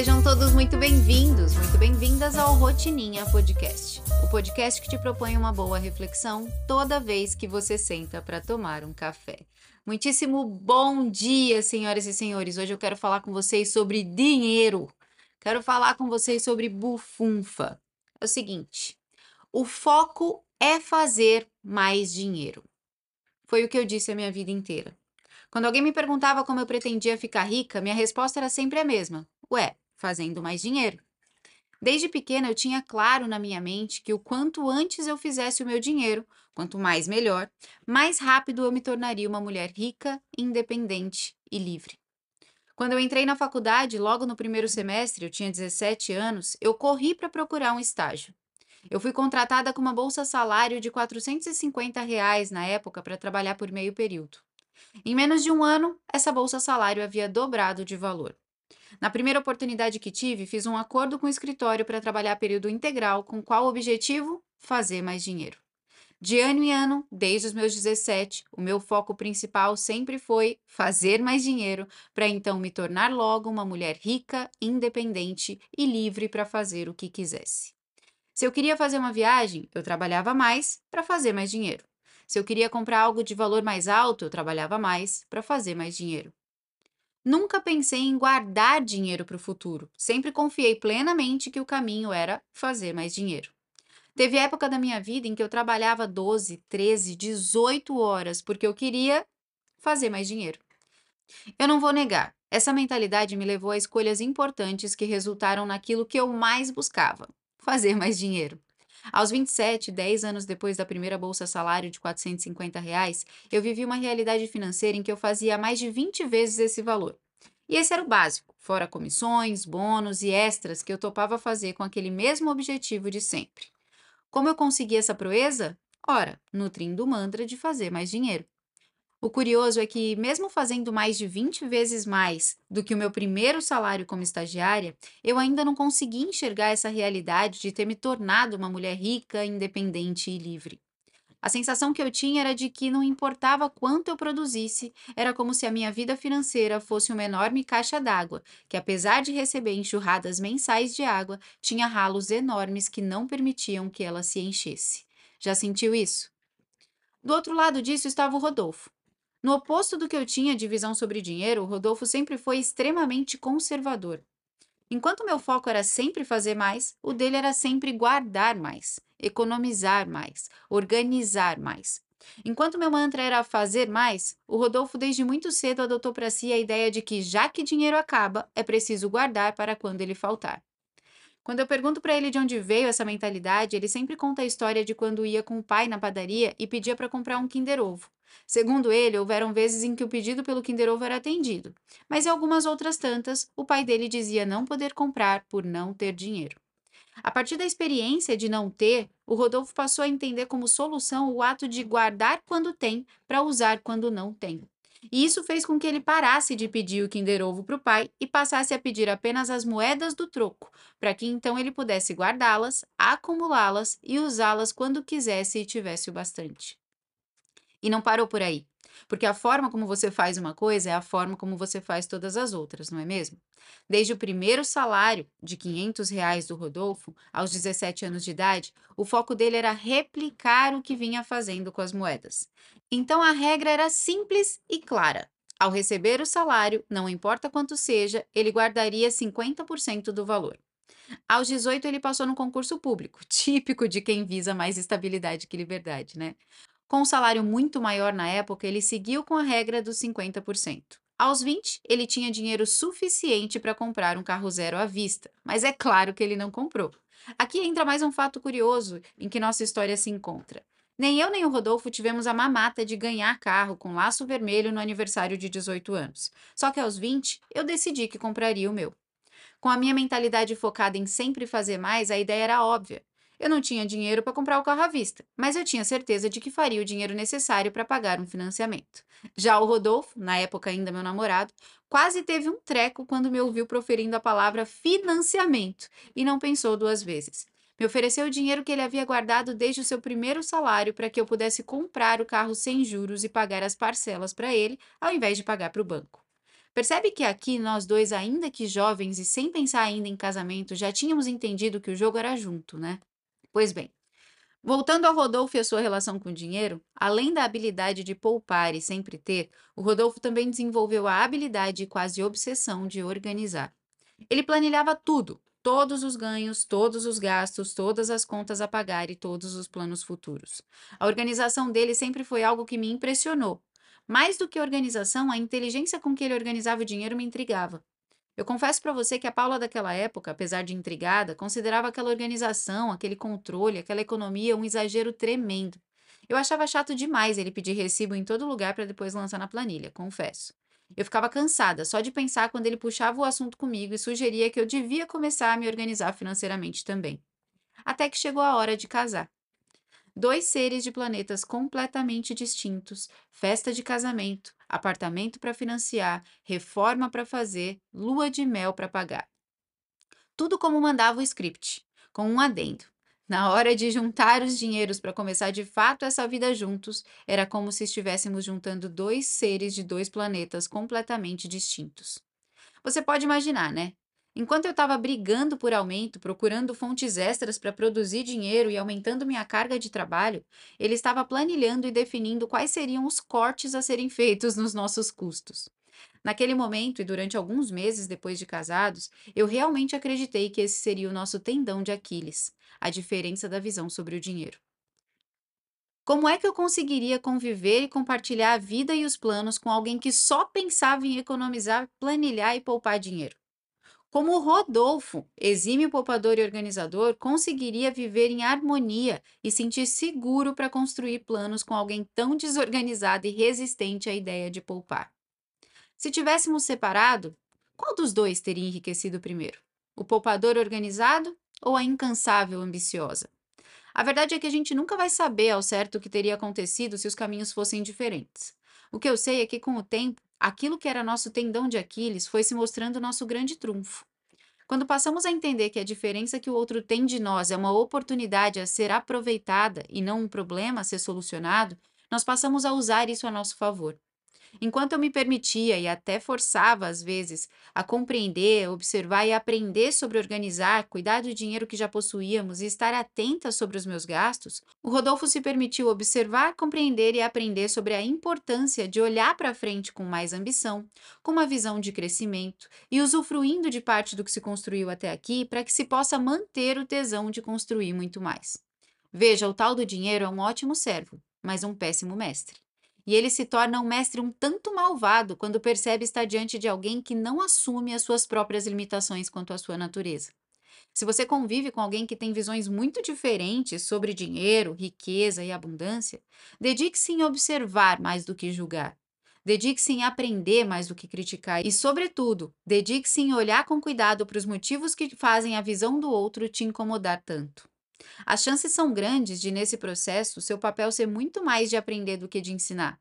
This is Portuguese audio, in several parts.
Sejam todos muito bem-vindos, muito bem-vindas ao Rotininha Podcast. O podcast que te propõe uma boa reflexão toda vez que você senta para tomar um café. Muitíssimo bom dia, senhoras e senhores. Hoje eu quero falar com vocês sobre dinheiro. Quero falar com vocês sobre bufunfa. É o seguinte: o foco é fazer mais dinheiro. Foi o que eu disse a minha vida inteira. Quando alguém me perguntava como eu pretendia ficar rica, minha resposta era sempre a mesma: Ué, fazendo mais dinheiro. Desde pequena eu tinha claro na minha mente que o quanto antes eu fizesse o meu dinheiro, quanto mais melhor, mais rápido eu me tornaria uma mulher rica, independente e livre. Quando eu entrei na faculdade, logo no primeiro semestre, eu tinha 17 anos, eu corri para procurar um estágio. Eu fui contratada com uma bolsa salário de 450 reais na época para trabalhar por meio período. Em menos de um ano, essa bolsa salário havia dobrado de valor. Na primeira oportunidade que tive, fiz um acordo com o escritório para trabalhar período integral, com qual objetivo? Fazer mais dinheiro. De ano em ano, desde os meus 17, o meu foco principal sempre foi fazer mais dinheiro, para então me tornar logo uma mulher rica, independente e livre para fazer o que quisesse. Se eu queria fazer uma viagem, eu trabalhava mais para fazer mais dinheiro. Se eu queria comprar algo de valor mais alto, eu trabalhava mais para fazer mais dinheiro. Nunca pensei em guardar dinheiro para o futuro. Sempre confiei plenamente que o caminho era fazer mais dinheiro. Teve época da minha vida em que eu trabalhava 12, 13, 18 horas porque eu queria fazer mais dinheiro. Eu não vou negar, essa mentalidade me levou a escolhas importantes que resultaram naquilo que eu mais buscava: fazer mais dinheiro. Aos 27, 10 anos depois da primeira bolsa salário de 450 reais, eu vivi uma realidade financeira em que eu fazia mais de 20 vezes esse valor. E esse era o básico, fora comissões, bônus e extras que eu topava fazer com aquele mesmo objetivo de sempre. Como eu consegui essa proeza? Ora, nutrindo o mantra de fazer mais dinheiro. O curioso é que, mesmo fazendo mais de 20 vezes mais do que o meu primeiro salário como estagiária, eu ainda não consegui enxergar essa realidade de ter me tornado uma mulher rica, independente e livre. A sensação que eu tinha era de que não importava quanto eu produzisse, era como se a minha vida financeira fosse uma enorme caixa d'água, que apesar de receber enxurradas mensais de água, tinha ralos enormes que não permitiam que ela se enchesse. Já sentiu isso? Do outro lado disso estava o Rodolfo. No oposto do que eu tinha de visão sobre dinheiro, Rodolfo sempre foi extremamente conservador. Enquanto meu foco era sempre fazer mais, o dele era sempre guardar mais, economizar mais, organizar mais. Enquanto meu mantra era fazer mais, o Rodolfo desde muito cedo adotou para si a ideia de que já que dinheiro acaba, é preciso guardar para quando ele faltar. Quando eu pergunto para ele de onde veio essa mentalidade, ele sempre conta a história de quando ia com o pai na padaria e pedia para comprar um Kinder Ovo. Segundo ele, houveram vezes em que o pedido pelo Kinder Ovo era atendido, mas em algumas outras tantas, o pai dele dizia não poder comprar por não ter dinheiro. A partir da experiência de não ter, o Rodolfo passou a entender como solução o ato de guardar quando tem para usar quando não tem. E isso fez com que ele parasse de pedir o Kinder Ovo para o pai e passasse a pedir apenas as moedas do troco, para que então ele pudesse guardá-las, acumulá-las e usá-las quando quisesse e tivesse o bastante. E não parou por aí. Porque a forma como você faz uma coisa é a forma como você faz todas as outras, não é mesmo? Desde o primeiro salário de 500 reais do Rodolfo, aos 17 anos de idade, o foco dele era replicar o que vinha fazendo com as moedas. Então a regra era simples e clara. Ao receber o salário, não importa quanto seja, ele guardaria 50% do valor. Aos 18, ele passou no concurso público, típico de quem visa mais estabilidade que liberdade, né? Com um salário muito maior na época, ele seguiu com a regra dos 50%. Aos 20, ele tinha dinheiro suficiente para comprar um carro zero à vista, mas é claro que ele não comprou. Aqui entra mais um fato curioso em que nossa história se encontra. Nem eu nem o Rodolfo tivemos a mamata de ganhar carro com laço vermelho no aniversário de 18 anos. Só que aos 20, eu decidi que compraria o meu. Com a minha mentalidade focada em sempre fazer mais, a ideia era óbvia. Eu não tinha dinheiro para comprar o carro à vista, mas eu tinha certeza de que faria o dinheiro necessário para pagar um financiamento. Já o Rodolfo, na época ainda meu namorado, quase teve um treco quando me ouviu proferindo a palavra financiamento e não pensou duas vezes. Me ofereceu o dinheiro que ele havia guardado desde o seu primeiro salário para que eu pudesse comprar o carro sem juros e pagar as parcelas para ele, ao invés de pagar para o banco. Percebe que aqui nós dois, ainda que jovens e sem pensar ainda em casamento, já tínhamos entendido que o jogo era junto, né? Pois bem, voltando ao Rodolfo e a sua relação com o dinheiro, além da habilidade de poupar e sempre ter, o Rodolfo também desenvolveu a habilidade e quase obsessão de organizar. Ele planilhava tudo, todos os ganhos, todos os gastos, todas as contas a pagar e todos os planos futuros. A organização dele sempre foi algo que me impressionou. Mais do que a organização, a inteligência com que ele organizava o dinheiro me intrigava. Eu confesso para você que a Paula daquela época, apesar de intrigada, considerava aquela organização, aquele controle, aquela economia um exagero tremendo. Eu achava chato demais ele pedir recibo em todo lugar para depois lançar na planilha, confesso. Eu ficava cansada só de pensar quando ele puxava o assunto comigo e sugeria que eu devia começar a me organizar financeiramente também. Até que chegou a hora de casar. Dois seres de planetas completamente distintos, festa de casamento, apartamento para financiar, reforma para fazer, lua de mel para pagar. Tudo como mandava o script, com um adendo. Na hora de juntar os dinheiros para começar de fato essa vida juntos, era como se estivéssemos juntando dois seres de dois planetas completamente distintos. Você pode imaginar, né? Enquanto eu estava brigando por aumento, procurando fontes extras para produzir dinheiro e aumentando minha carga de trabalho, ele estava planilhando e definindo quais seriam os cortes a serem feitos nos nossos custos. Naquele momento e durante alguns meses depois de casados, eu realmente acreditei que esse seria o nosso tendão de Aquiles a diferença da visão sobre o dinheiro. Como é que eu conseguiria conviver e compartilhar a vida e os planos com alguém que só pensava em economizar, planilhar e poupar dinheiro? Como Rodolfo, exímio poupador e organizador, conseguiria viver em harmonia e sentir seguro para construir planos com alguém tão desorganizado e resistente à ideia de poupar? Se tivéssemos separado, qual dos dois teria enriquecido primeiro? O poupador organizado ou a incansável ambiciosa? A verdade é que a gente nunca vai saber ao certo o que teria acontecido se os caminhos fossem diferentes. O que eu sei é que, com o tempo, aquilo que era nosso tendão de Aquiles foi se mostrando nosso grande trunfo. Quando passamos a entender que a diferença que o outro tem de nós é uma oportunidade a ser aproveitada e não um problema a ser solucionado, nós passamos a usar isso a nosso favor. Enquanto eu me permitia e até forçava, às vezes, a compreender, observar e aprender sobre organizar, cuidar do dinheiro que já possuíamos e estar atenta sobre os meus gastos, o Rodolfo se permitiu observar, compreender e aprender sobre a importância de olhar para frente com mais ambição, com uma visão de crescimento e usufruindo de parte do que se construiu até aqui para que se possa manter o tesão de construir muito mais. Veja, o tal do dinheiro é um ótimo servo, mas um péssimo mestre. E ele se torna um mestre um tanto malvado quando percebe estar diante de alguém que não assume as suas próprias limitações quanto à sua natureza. Se você convive com alguém que tem visões muito diferentes sobre dinheiro, riqueza e abundância, dedique-se em observar mais do que julgar. Dedique-se em aprender mais do que criticar e, sobretudo, dedique-se em olhar com cuidado para os motivos que fazem a visão do outro te incomodar tanto. As chances são grandes de, nesse processo, seu papel ser muito mais de aprender do que de ensinar.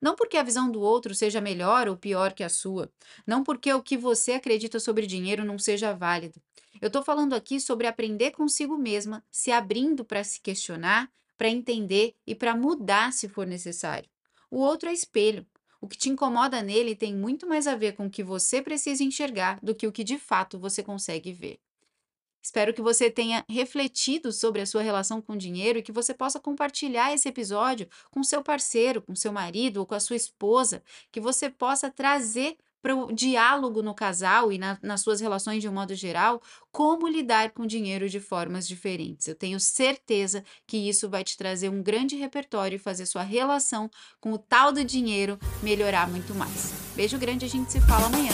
Não porque a visão do outro seja melhor ou pior que a sua. Não porque o que você acredita sobre dinheiro não seja válido. Eu estou falando aqui sobre aprender consigo mesma, se abrindo para se questionar, para entender e para mudar se for necessário. O outro é espelho. O que te incomoda nele tem muito mais a ver com o que você precisa enxergar do que o que de fato você consegue ver. Espero que você tenha refletido sobre a sua relação com o dinheiro e que você possa compartilhar esse episódio com seu parceiro, com seu marido ou com a sua esposa, que você possa trazer para o diálogo no casal e na, nas suas relações de um modo geral, como lidar com dinheiro de formas diferentes. Eu tenho certeza que isso vai te trazer um grande repertório e fazer sua relação com o tal do dinheiro melhorar muito mais. Beijo grande, a gente se fala amanhã.